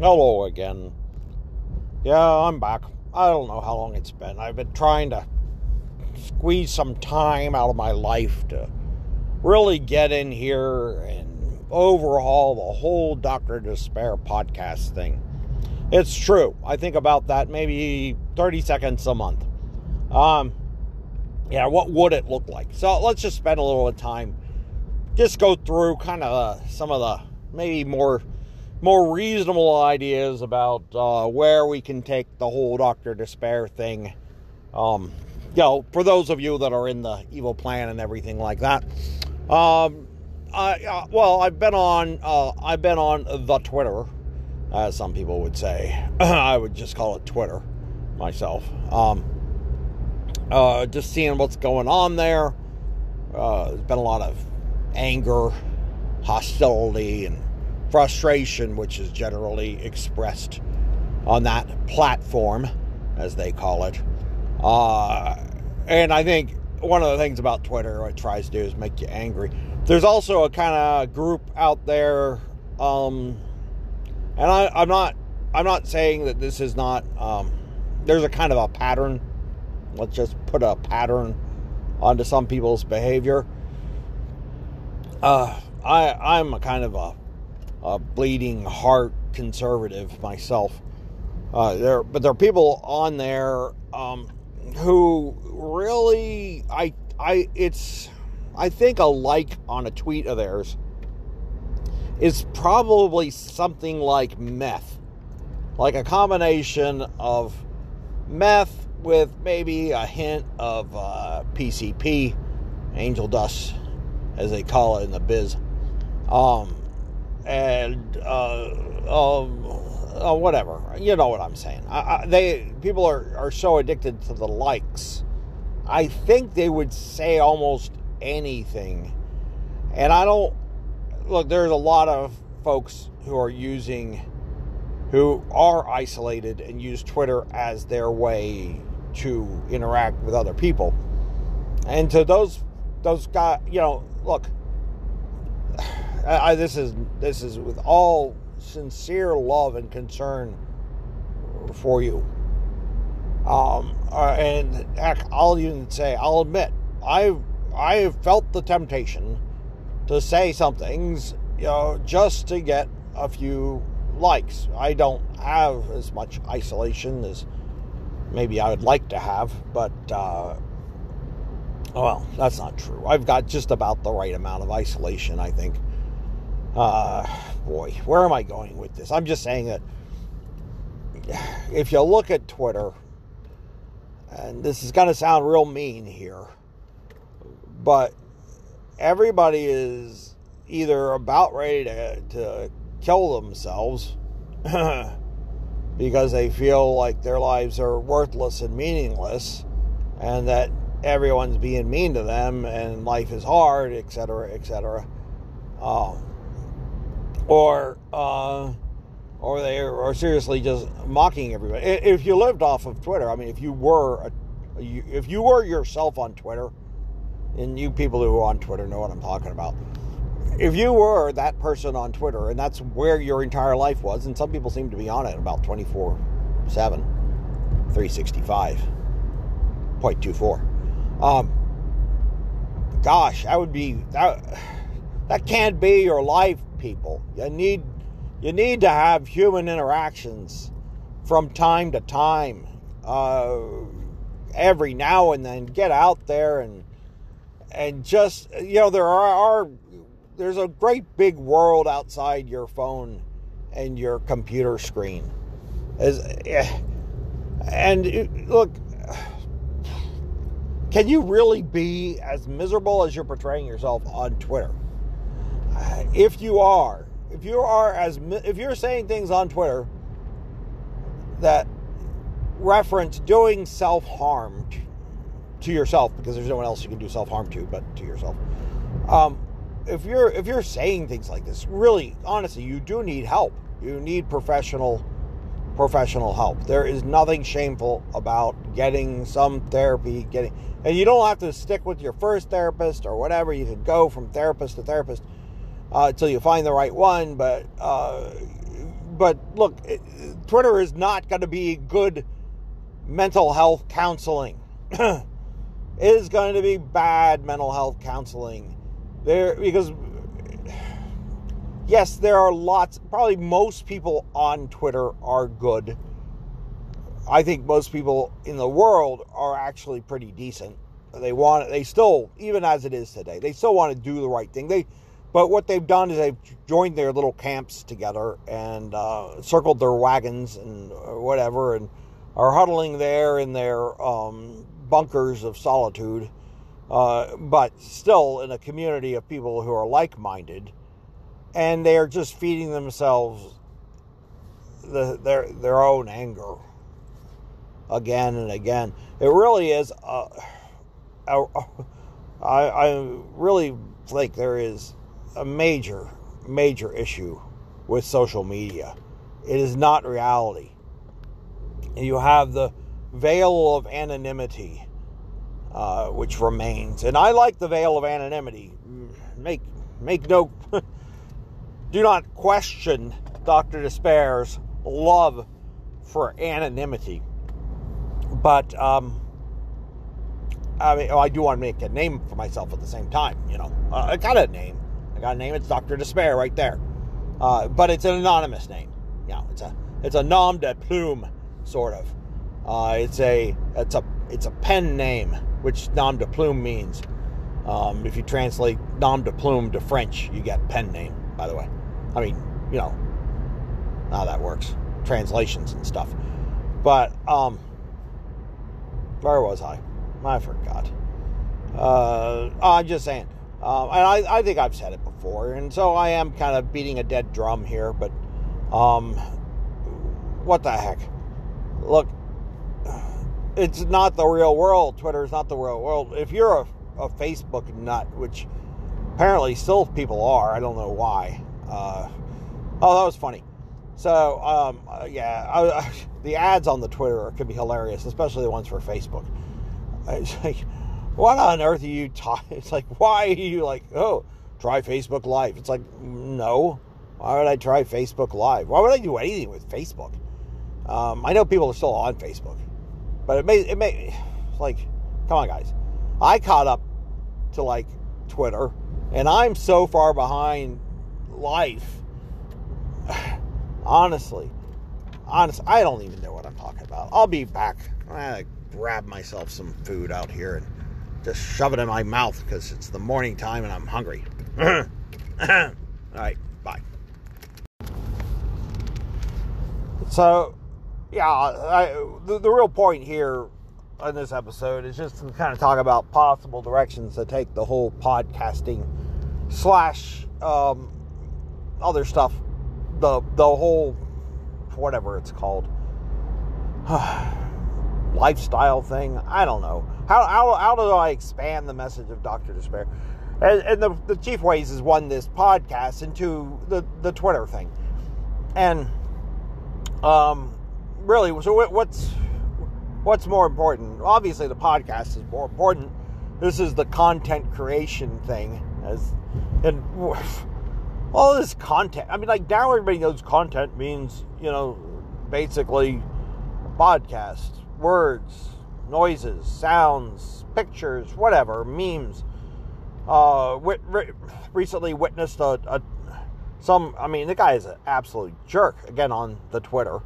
Hello again. Yeah, I'm back. I don't know how long it's been. I've been trying to squeeze some time out of my life to really get in here and overhaul the whole Dr. Despair podcast thing. It's true. I think about that maybe 30 seconds a month. Um, yeah, what would it look like? So let's just spend a little of time, just go through kind of uh, some of the maybe more more reasonable ideas about uh, where we can take the whole Doctor Despair thing. Um, you know, for those of you that are in the evil plan and everything like that. Um, I, uh, well, I've been on uh, I've been on the Twitter, as some people would say. I would just call it Twitter myself. Um, uh, just seeing what's going on there. Uh, there's been a lot of anger, hostility, and frustration, which is generally expressed on that platform, as they call it. Uh, and I think one of the things about Twitter, what it tries to do is make you angry. There's also a kind of group out there, um, and I, I'm not, I'm not saying that this is not. Um, there's a kind of a pattern. Let's just put a pattern onto some people's behavior. Uh, I, I'm a kind of a a bleeding heart conservative myself. Uh, there, but there are people on there um, who really, I, I, it's, I think a like on a tweet of theirs is probably something like meth, like a combination of meth with maybe a hint of uh, PCP, angel dust, as they call it in the biz. Um, and uh, um, uh, whatever. You know what I'm saying. I, I, they people are, are so addicted to the likes. I think they would say almost anything. And I don't look. There's a lot of folks who are using, who are isolated and use Twitter as their way to interact with other people. And to those those guys, you know, look I, this is this is with all sincere love and concern for you. Um, uh, and heck, I'll even say, I'll admit, I've I felt the temptation to say some things, you know, just to get a few likes. I don't have as much isolation as maybe I would like to have, but uh, well, that's not true. I've got just about the right amount of isolation, I think. Uh, boy, where am I going with this? I'm just saying that if you look at Twitter, and this is going to sound real mean here, but everybody is either about ready to, to kill themselves because they feel like their lives are worthless and meaningless and that everyone's being mean to them and life is hard, etc., etc. Um, or uh, or they are seriously just mocking everybody. If you lived off of Twitter, I mean, if you were a, if you were yourself on Twitter, and you people who are on Twitter know what I'm talking about. If you were that person on Twitter, and that's where your entire life was, and some people seem to be on it about 24 7, 365.24. Um, gosh, that would be that that can't be your life, people. You need you need to have human interactions from time to time. Uh, every now and then, get out there and and just you know there are, are there's a great big world outside your phone and your computer screen. As eh, and look, can you really be as miserable as you're portraying yourself on Twitter? if you are, if you are as if you're saying things on Twitter that reference doing self harm to yourself, because there's no one else you can do self harm to but to yourself. Um, if you're if you're saying things like this, really, honestly, you do need help. You need professional professional help. There is nothing shameful about getting some therapy, getting and you don't have to stick with your first therapist or whatever. You can go from therapist to therapist until you find the right one. But uh, but look, Twitter is not going to be good mental health counseling. it is going to be bad mental health counseling there because yes, there are lots. Probably most people on Twitter are good. I think most people in the world are actually pretty decent. They want. They still, even as it is today, they still want to do the right thing. They but what they've done is they've joined their little camps together and uh, circled their wagons and uh, whatever, and are huddling there in their um, bunkers of solitude, uh, but still in a community of people who are like-minded, and they are just feeding themselves the, their their own anger again and again. It really is. Uh, I, I really think there is a major, major issue with social media. It is not reality. You have the veil of anonymity, uh, which remains, and I like the veil of anonymity. Make make no, do not question Doctor Despair's love for anonymity, but um, I mean, I do want to make a name for myself at the same time. You know, uh, I got a name. I got a name. It's Doctor Despair right there. Uh, but it's an anonymous name. You know, it's a it's a nom de plume sort of. Uh, it's a it's a it's a pen name, which nom de plume means. Um, if you translate nom de plume to French, you get pen name. By the way, I mean you know how that works, translations and stuff. But um, where was I? I forgot. Uh, I'm just saying um, and I, I think I've said it before, and so I am kind of beating a dead drum here, but um, what the heck? Look, it's not the real world. Twitter is not the real world. If you're a, a Facebook nut, which apparently still people are, I don't know why. Uh, oh, that was funny. So, um, uh, yeah, I, I, the ads on the Twitter can be hilarious, especially the ones for Facebook. It's like, what on earth are you talking? It's like, why are you like, oh, try Facebook Live? It's like, no. Why would I try Facebook Live? Why would I do anything with Facebook? Um, I know people are still on Facebook, but it may, it may, like, come on, guys. I caught up to like Twitter, and I'm so far behind life. Honestly, honest, I don't even know what I'm talking about. I'll be back. I grab myself some food out here and just shove it in my mouth because it's the morning time and I'm hungry. All right, bye. So, yeah, I, the, the real point here in this episode is just to kind of talk about possible directions to take the whole podcasting slash um, other stuff, the the whole whatever it's called. lifestyle thing. I don't know. How, how, how do I expand the message of Dr. Despair? And, and the, the chief ways is one, this podcast, and two, the, the Twitter thing. And um, really, so what's what's more important? Obviously, the podcast is more important. This is the content creation thing, as and all this content. I mean, like now everybody knows content means you know basically podcast words, noises, sounds, pictures, whatever, memes. Uh, re- recently witnessed a, a, some. I mean, the guy is an absolute jerk. Again on the Twitter,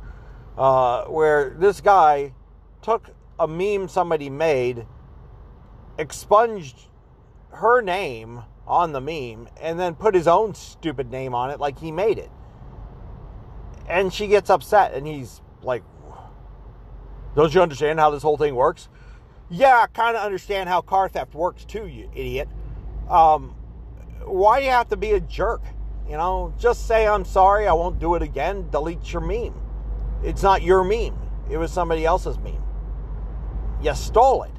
uh, where this guy took a meme somebody made, expunged her name on the meme, and then put his own stupid name on it like he made it. And she gets upset, and he's like, don't you understand how this whole thing works? Yeah, I kind of understand how car theft works too, you idiot. Um, why do you have to be a jerk? You know, just say I'm sorry, I won't do it again, delete your meme. It's not your meme, it was somebody else's meme. You stole it.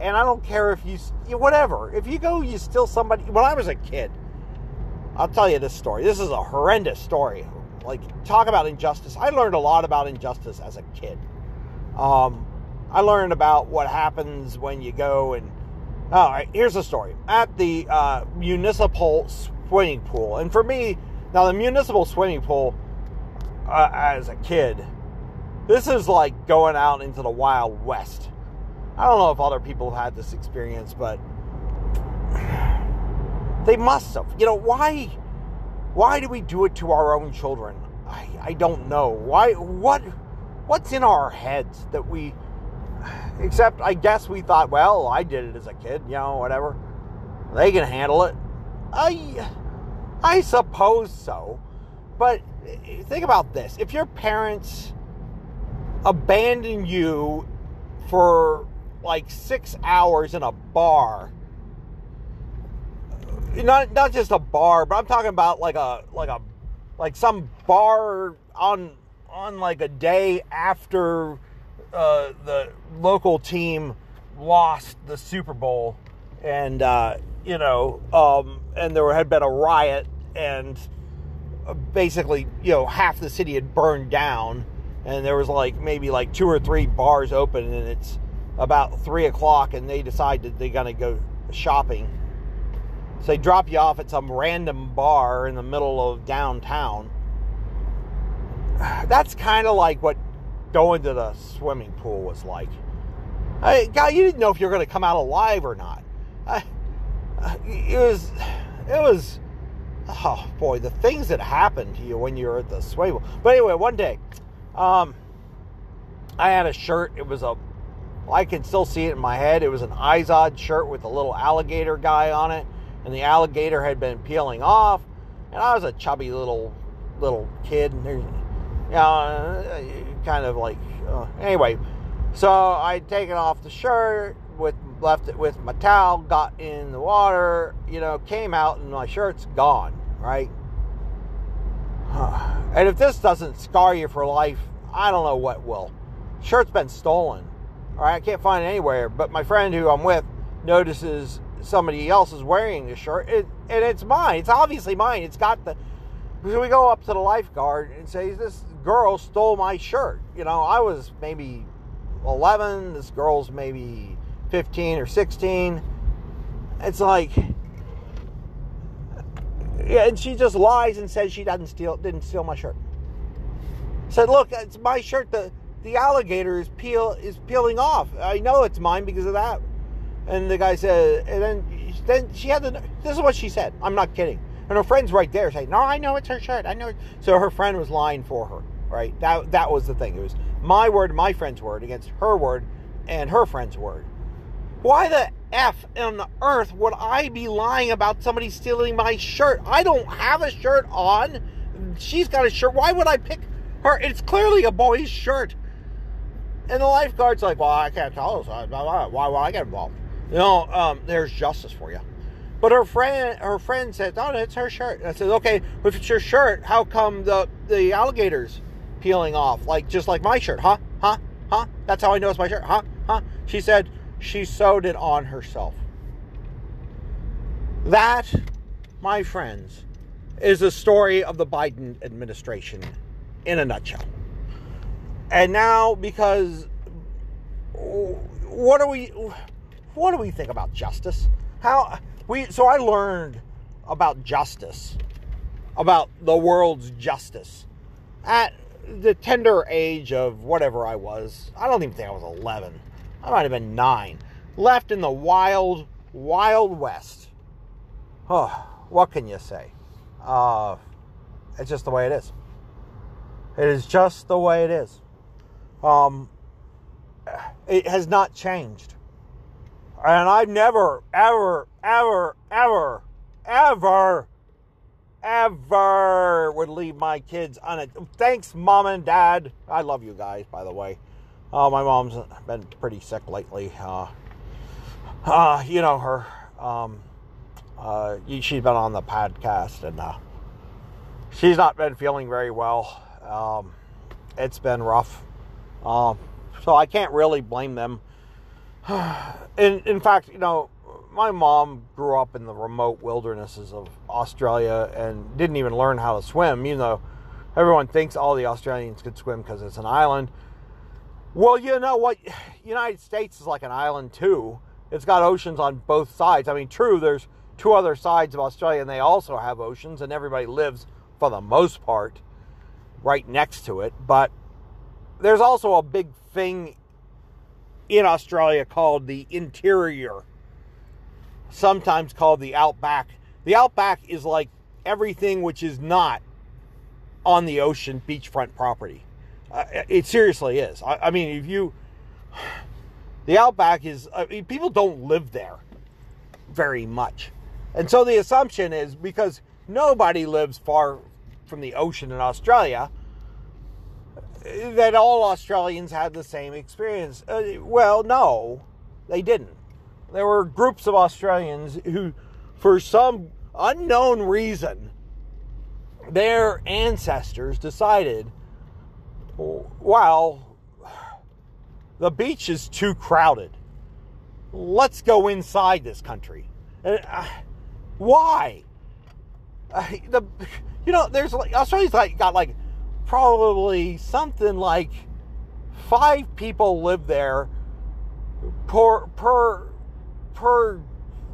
And I don't care if you, whatever. If you go, you steal somebody. When I was a kid, I'll tell you this story. This is a horrendous story. Like, talk about injustice. I learned a lot about injustice as a kid. Um, I learned about what happens when you go and. All right, here's the story. At the uh, municipal swimming pool, and for me, now the municipal swimming pool, uh, as a kid. This is like going out into the Wild West. I don't know if other people have had this experience, but they must have. You know, why why do we do it to our own children? I, I don't know. Why what what's in our heads that we except I guess we thought, well, I did it as a kid, you know, whatever. They can handle it. I I suppose so. But eh, think about this. If your parents abandon you for like 6 hours in a bar, not not just a bar, but I'm talking about like a like a like some bar on on like a day after uh, the local team lost the Super Bowl, and uh, you know, um, and there had been a riot, and uh, basically, you know, half the city had burned down, and there was like maybe like two or three bars open, and it's about three o'clock, and they decided they're gonna go shopping. So they drop you off at some random bar in the middle of downtown. That's kind of like what going to the swimming pool was like. I, you didn't know if you were going to come out alive or not. I, it was, it was, oh boy, the things that happened to you when you were at the swimming pool. But anyway, one day, um, I had a shirt. It was a, I can still see it in my head. It was an Izod shirt with a little alligator guy on it, and the alligator had been peeling off. And I was a chubby little, little kid, and know, kind of like uh, anyway. So I'd taken off the shirt with left it with my towel, got in the water, you know, came out and my shirt's gone, right? And if this doesn't scar you for life, I don't know what will. Shirt's been stolen. All right, I can't find it anywhere. But my friend who I'm with notices somebody else is wearing the shirt, it, and it's mine. It's obviously mine. It's got the. So we go up to the lifeguard and say, "Is "This girl stole my shirt. You know, I was maybe 11, this girl's maybe 15 or 16. It's like, yeah, and she just lies and says she doesn't steal, didn't steal my shirt. said, look, it's my shirt. The the alligator is peel is peeling off. I know it's mine because of that. And the guy said, and then then she had the. This is what she said. I'm not kidding. And her friend's right there saying, "No, I know it's her shirt. I know." So her friend was lying for her right? That that was the thing. It was my word, my friend's word against her word and her friend's word. Why the F on the earth would I be lying about somebody stealing my shirt? I don't have a shirt on. She's got a shirt. Why would I pick her? It's clearly a boy's shirt. And the lifeguard's like, well, I can't tell. So why would I get involved? You know, um, there's justice for you. But her friend, her friend said, "Oh, it's her shirt." I said, "Okay, if it's your shirt, how come the the alligators peeling off, like just like my shirt, huh? Huh? Huh? That's how I know it's my shirt, huh? Huh? She said she sewed it on herself. That, my friends, is the story of the Biden administration in a nutshell. And now, because what do we, what do we think about justice? How we? So I learned about justice, about the world's justice, at the tender age of whatever I was, I don't even think I was 11. I might have been nine. Left in the wild, wild west. Oh, what can you say? Uh, it's just the way it is. It is just the way it is. Um, it has not changed. And I've never, ever, ever, ever, ever ever would leave my kids on it. Thanks, mom and dad. I love you guys, by the way. Uh, my mom's been pretty sick lately. Uh, uh, you know her. Um, uh, she's been on the podcast, and uh, she's not been feeling very well. Um, it's been rough. Um, so I can't really blame them. in, in fact, you know, my mom grew up in the remote wildernesses of Australia and didn't even learn how to swim, even though everyone thinks all the Australians could swim because it's an island. Well, you know what? United States is like an island too. It's got oceans on both sides. I mean, true, there's two other sides of Australia and they also have oceans and everybody lives for the most part. right next to it. But there's also a big thing in Australia called the interior, sometimes called the outback. The outback is like everything which is not on the ocean beachfront property. Uh, it seriously is. I, I, mean, if you, the outback is, I mean, people don't live there very much. And so the assumption is because nobody lives far from the ocean in Australia, that all Australians had the same experience. Uh, well, no, they didn't. There were groups of Australians who, for some unknown reason, their ancestors decided, well, the beach is too crowded. Let's go inside this country. Uh, why? Uh, the, you know, there's like Australia's like got like probably something like five people live there per per per.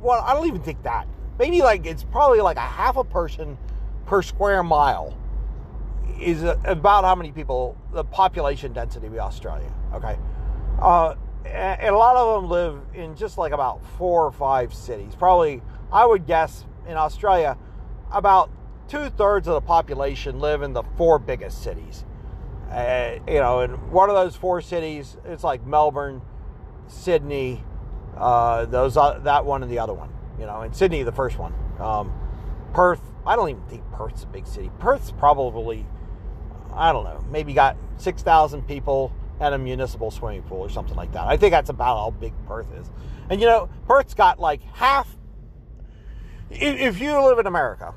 Well, I don't even think that. Maybe like it's probably like a half a person per square mile is about how many people the population density of Australia. Okay, uh, and a lot of them live in just like about four or five cities. Probably, I would guess in Australia, about two thirds of the population live in the four biggest cities. Uh, you know, and one of those four cities, it's like Melbourne, Sydney, uh, those uh, that one and the other one. You know, and Sydney, the first one. Um, Perth, I don't even think Perth's a big city. Perth's probably, I don't know, maybe got six thousand people and a municipal swimming pool or something like that. I think that's about how big Perth is. And you know, Perth's got like half. If you live in America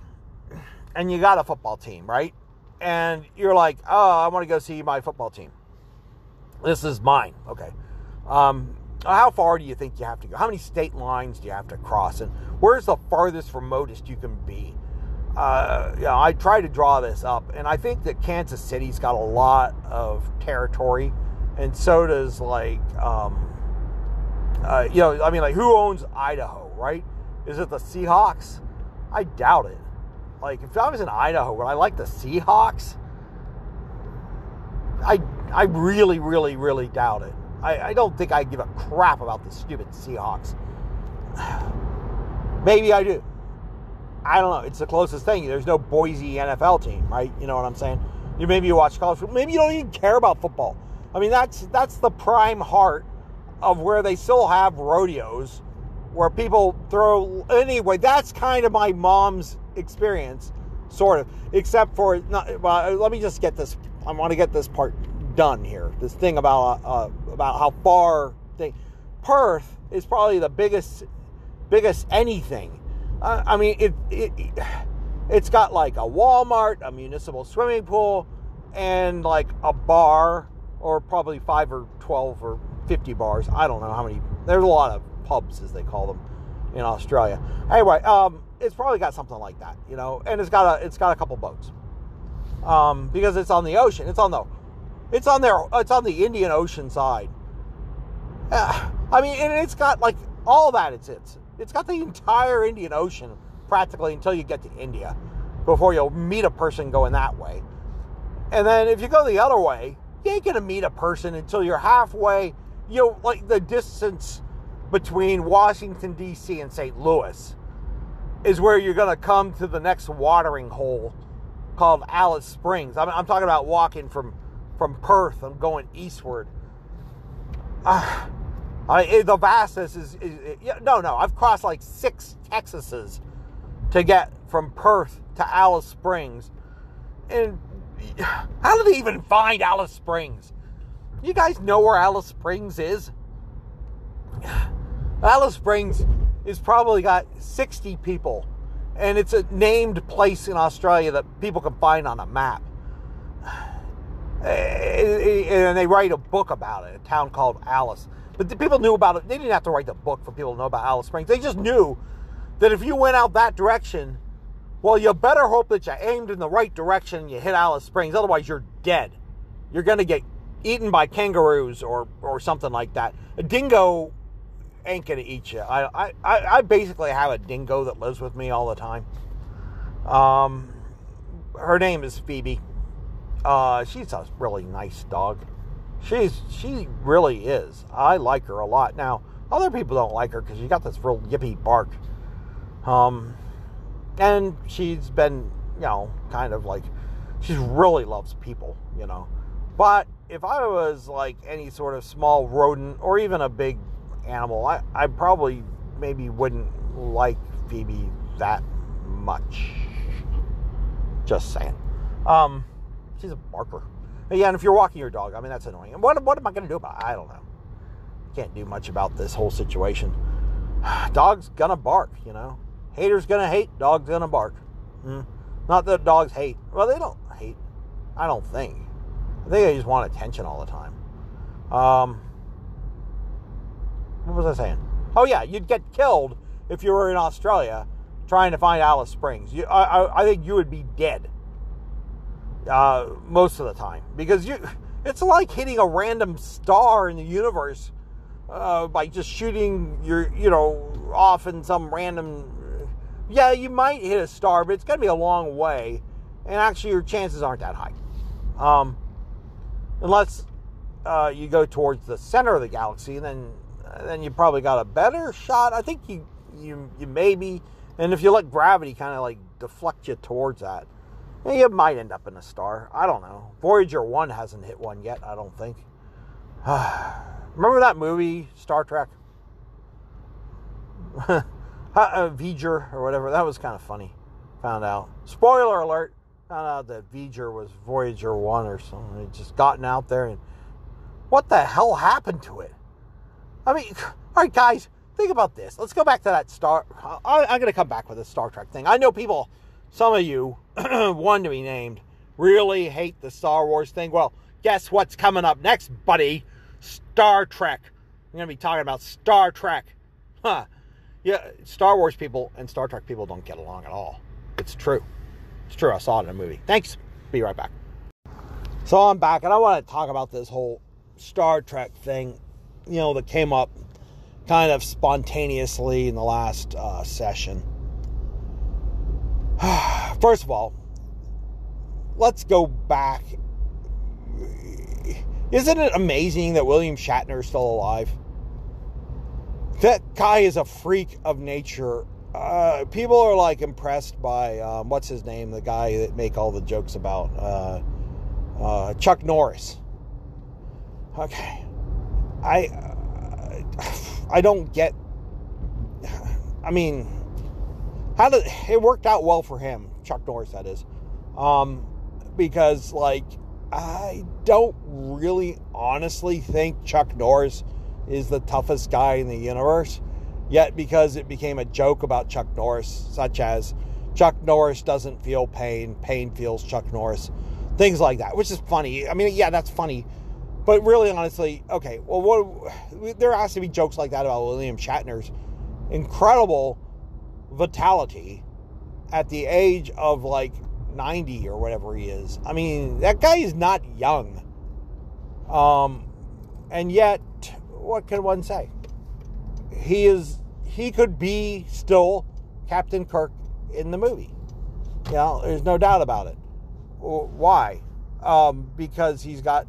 and you got a football team, right? And you're like, oh, I want to go see my football team. This is mine. Okay. Um, how far do you think you have to go? How many state lines do you have to cross? And where's the farthest remotest you can be? Uh, you know, I try to draw this up, and I think that Kansas City's got a lot of territory, and so does like, um, uh, you know, I mean, like who owns Idaho, right? Is it the Seahawks? I doubt it. Like if I was in Idaho, would I like the Seahawks? I I really, really, really doubt it. I, I don't think I give a crap about the stupid Seahawks. Maybe I do. I don't know. It's the closest thing. There's no Boise NFL team, right? You know what I'm saying? You maybe you watch college football. Maybe you don't even care about football. I mean, that's that's the prime heart of where they still have rodeos, where people throw. Anyway, that's kind of my mom's experience, sort of. Except for, not, well, let me just get this. I want to get this part done here. This thing about uh, about how far. Perth is probably the biggest biggest anything. Uh, I mean, it, it it's got like a Walmart, a municipal swimming pool, and like a bar, or probably five or twelve or fifty bars. I don't know how many. There's a lot of pubs, as they call them, in Australia. Anyway, um, it's probably got something like that, you know, and it's got a it's got a couple boats, um, because it's on the ocean. It's on the it's on there. It's on the Indian Ocean side. Uh, I mean, and it's got like all that. It's it's it's got the entire Indian Ocean practically until you get to India, before you'll meet a person going that way. And then if you go the other way, you ain't gonna meet a person until you're halfway. You know, like the distance between Washington D.C. and St. Louis is where you're gonna come to the next watering hole called Alice Springs. I'm, I'm talking about walking from from Perth. I'm going eastward. Uh, I, the vastness is, is, is, no, no. I've crossed like six Texases to get from Perth to Alice Springs, and how did they even find Alice Springs? You guys know where Alice Springs is? Alice Springs is probably got 60 people, and it's a named place in Australia that people can find on a map. And they write a book about it, a town called Alice. But the people knew about it. They didn't have to write the book for people to know about Alice Springs. They just knew that if you went out that direction, well, you better hope that you aimed in the right direction and you hit Alice Springs. Otherwise, you're dead. You're going to get eaten by kangaroos or, or something like that. A dingo ain't going to eat you. I, I, I basically have a dingo that lives with me all the time. Um, her name is Phoebe Uh, she's a really nice dog. She's she really is. I like her a lot. Now, other people don't like her because she got this real yippy bark. Um, and she's been, you know, kind of like she really loves people, you know. But if I was like any sort of small rodent or even a big animal, I, I probably maybe wouldn't like Phoebe that much. Just saying. Um, she's a barker. Yeah, and if you're walking your dog, I mean that's annoying. And what what am I going to do about? it? I don't know. Can't do much about this whole situation. Dog's gonna bark, you know. Haters gonna hate. Dog's gonna bark. Hmm. Not that dogs hate. Well, they don't hate. I don't think. I think they just want attention all the time. Um, what was I saying? Oh yeah, you'd get killed if you were in Australia trying to find Alice Springs. You, I, I, I think you would be dead uh, most of the time because you. It's like hitting a random star in the universe uh, by just shooting your, you know, off in some random. Yeah, you might hit a star, but it's going to be a long way, and actually your chances aren't that high, um, unless uh, you go towards the center of the galaxy, then then you probably got a better shot. I think you you you maybe, and if you let gravity kind of like deflect you towards that, you might end up in a star. I don't know. Voyager one hasn't hit one yet. I don't think. Remember that movie Star Trek? uh, Voyager or whatever. That was kind of funny. Found out. Spoiler alert. Found out that Voyager was Voyager one or something. It just gotten out there and what the hell happened to it? I mean, all right, guys, think about this. Let's go back to that Star. I, I'm going to come back with a Star Trek thing. I know people, some of you, one to be named, really hate the Star Wars thing. Well, guess what's coming up next, buddy? Star Trek. I'm going to be talking about Star Trek. Huh. Yeah, Star Wars people and Star Trek people don't get along at all. It's true. It's true. I saw it in a movie. Thanks. Be right back. So I'm back, and I want to talk about this whole Star Trek thing you know, that came up kind of spontaneously in the last uh, session. First of all, let's go back. Isn't it amazing that William Shatner is still alive? That guy is a freak of nature. Uh, people are like impressed by um, what's his name, the guy that make all the jokes about uh, uh Chuck Norris. Okay, I I don't get. I mean, how did it worked out well for him, Chuck Norris? That is, um, because like I don't really honestly think Chuck Norris is the toughest guy in the universe. Yet, because it became a joke about Chuck Norris, such as Chuck Norris doesn't feel pain, pain feels Chuck Norris, things like that, which is funny. I mean, yeah, that's funny but really, honestly, okay. Well, what there has to be jokes like that about William Shatner's incredible vitality at the age of like 90 or whatever he is. I mean, that guy is not young. Um, and yet, what can one say? He is. He could be still Captain Kirk in the movie. You know, there's no doubt about it. Why? Um, because he's got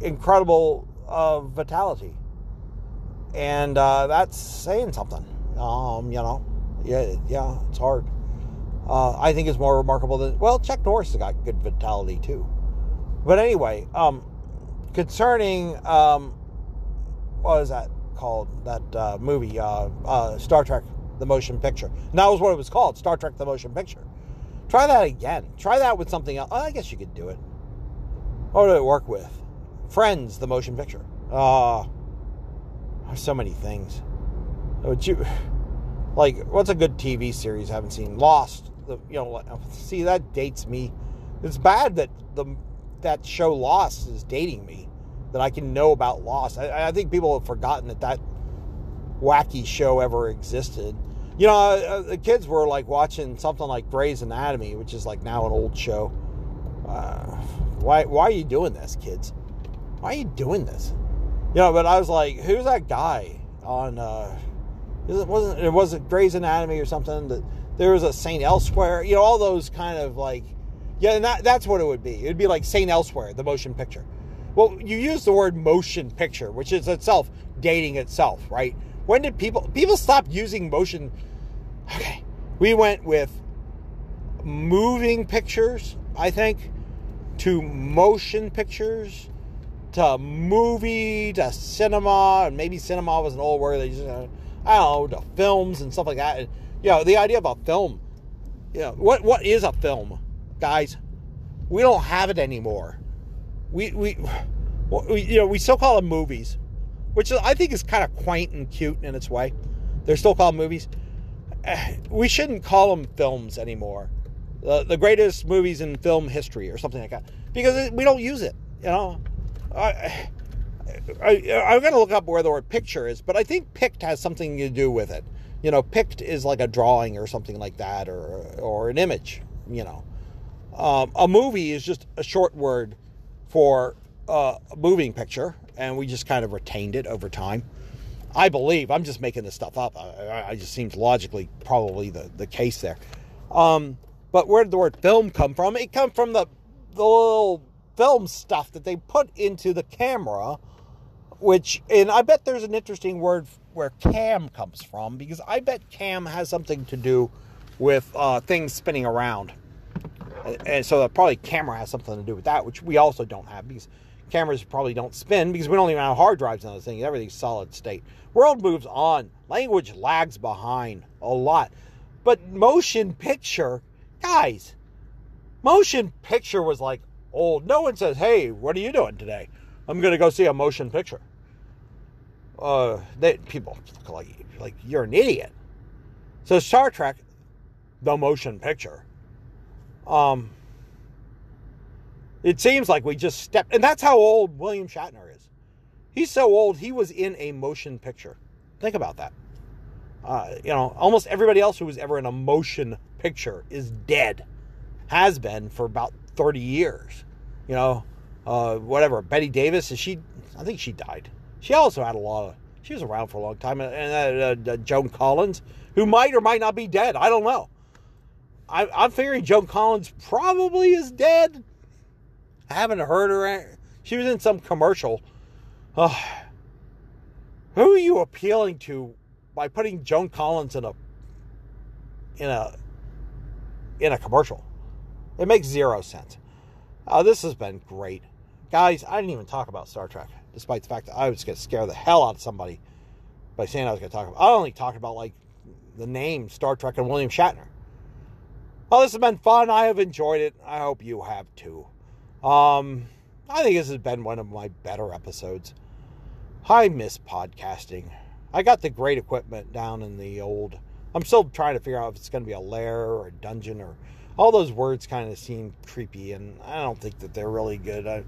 incredible uh, vitality, and uh, that's saying something. Um, you know, yeah, yeah, it's hard. Uh, I think it's more remarkable than well, Chuck Norris has got good vitality too. But anyway, um, concerning um, what is that called? That uh, movie, uh, uh, Star Trek: The Motion Picture. And that was what it was called, Star Trek: The Motion Picture. Try that again. Try that with something else. I guess you could do it. What did it work with? Friends, the motion picture. There's so many things. Would you like? What's a good TV series I haven't seen? Lost. The you know, see that dates me. It's bad that the that show Lost is dating me. That I can know about Lost. I, I think people have forgotten that that wacky show ever existed. You know, uh, the kids were like watching something like Grey's Anatomy, which is like now an old show. Uh, why why are you doing this, kids? why are you doing this? You know, but I was like, who's that guy on, uh, it wasn't, it wasn't Grey's Anatomy or something that there was a St. Elsewhere, you know, all those kind of like Yeah, that, that's what it would be. It would be like St. Elsewhere, the motion picture. Well, you use the word motion picture, which is itself dating itself, right? When did people people stop using motion? Okay, we went with moving pictures, I think, to motion pictures, to movie, to cinema, and maybe cinema was an old word. They just, uh, I don't know, films and stuff like that. And, you know, the idea of a film. You know, what what is a film, guys? We don't have it anymore. We we, we you know we still call them movies, which I think is kind of quaint and cute in its way. They're still called movies. We shouldn't call them films anymore. The, the greatest movies in film history or something like that because we don't use it. You know, I, I, I'm to look up where the word picture is, but I think picked has something to do with it. You know, picked is like a drawing or something like that, or or an image. You know, um, a movie is just a short word for uh, a moving picture, and we just kind of retained it over time. I believe I'm just making this stuff up. I, I just seems logically probably the the case there. Um, but where did the word film come from? It come from the the little film stuff that they put into the camera, which and I bet there's an interesting word where cam comes from because I bet cam has something to do with uh, things spinning around, and so probably camera has something to do with that, which we also don't have because cameras probably don't spin because we don't even have hard drives on those things. Everything's solid state. World moves on. Language lags behind a lot, but motion picture, guys, motion picture was like old. No one says, "Hey, what are you doing today?" I'm going to go see a motion picture uh, they people like like you're an idiot. So Star Trek, the motion picture. Um, it seems like we just stepped, and that's how old William Shatner is. He's so old he was in a motion picture. Think about that. Uh, you know, almost everybody else who was ever in a motion picture is dead, has been for about thirty years. You know, uh, whatever. Bette Davis is she? I think she died. She also had a lot of. She was around for a long time, and uh, uh, Joan Collins, who might or might not be dead. I don't know. I, I'm figuring Joan Collins probably is dead. I haven't heard her. She was in some commercial. Who are you appealing to by putting Joan Collins in a in a in a commercial? It makes zero sense. Uh, this has been great, guys. I didn't even talk about Star Trek despite the fact that I was going to scare the hell out of somebody by saying I was going to talk about. I only talked about like the name Star Trek and William Shatner. Well, this has been fun. I have enjoyed it. I hope you have too. Um, I think this has been one of my better episodes. I miss podcasting. I got the great equipment down in the old. I'm still trying to figure out if it's going to be a lair or a dungeon or all those words kind of seem creepy, and I don't think that they're really good. I,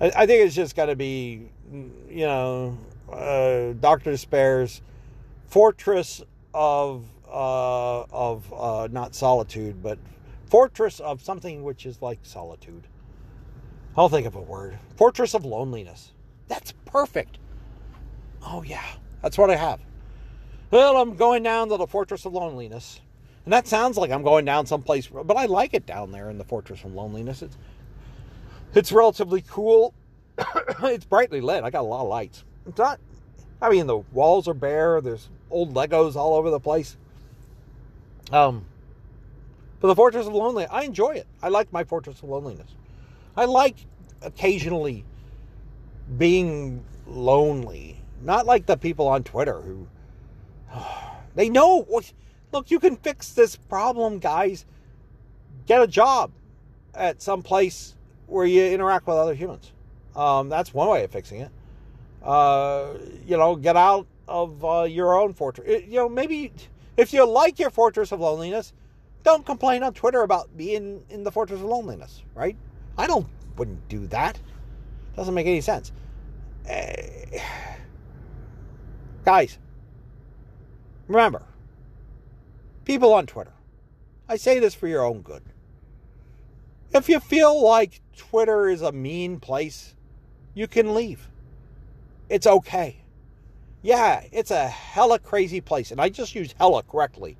I, think it's just got to be, you know, uh, Doctor Despair's fortress of uh, of uh, not solitude, but fortress of something which is like solitude. I'll think of a word. Fortress of loneliness. That's perfect. Oh yeah, that's what I have. Well, I'm going down to the fortress of loneliness. And that sounds like I'm going down someplace, but I like it down there in the fortress of loneliness. It's it's relatively cool. it's brightly lit. I got a lot of lights. It's not, I mean, the walls are bare. There's old Legos all over the place. Um, but the Fortress of Loneliness, I enjoy it. I like my Fortress of Loneliness. I like occasionally being lonely. Not like the people on Twitter who they know. Look, you can fix this problem, guys. Get a job at some place where you interact with other humans. Um, that's one way of fixing it. Uh, you know, get out of uh, your own fortress. You know, maybe if you like your fortress of loneliness, don't complain on Twitter about being in the fortress of loneliness, right? I don't wouldn't do that. Doesn't make any sense. Uh, guys, remember, people on Twitter. I say this for your own good. If you feel like Twitter is a mean place, you can leave. It's okay. Yeah, it's a hella crazy place. And I just used hella correctly.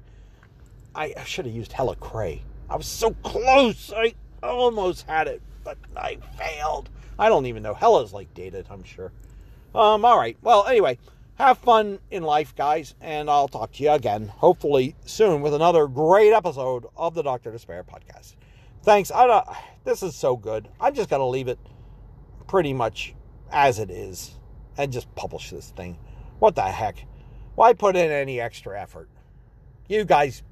I should have used hella cray. I was so close. I almost had it, but I failed. I don't even know. Hella's like dated, I'm sure. Um, all right. Well, anyway, have fun in life, guys, and I'll talk to you again, hopefully soon, with another great episode of the Doctor Despair podcast. Thanks. I don't, this is so good. I'm just gonna leave it pretty much as it is and just publish this thing. What the heck? Why put in any extra effort? You guys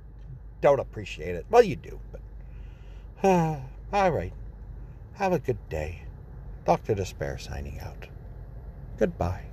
don't appreciate it. Well, you do, but all right. Have a good day. Dr. Despair signing out. Goodbye.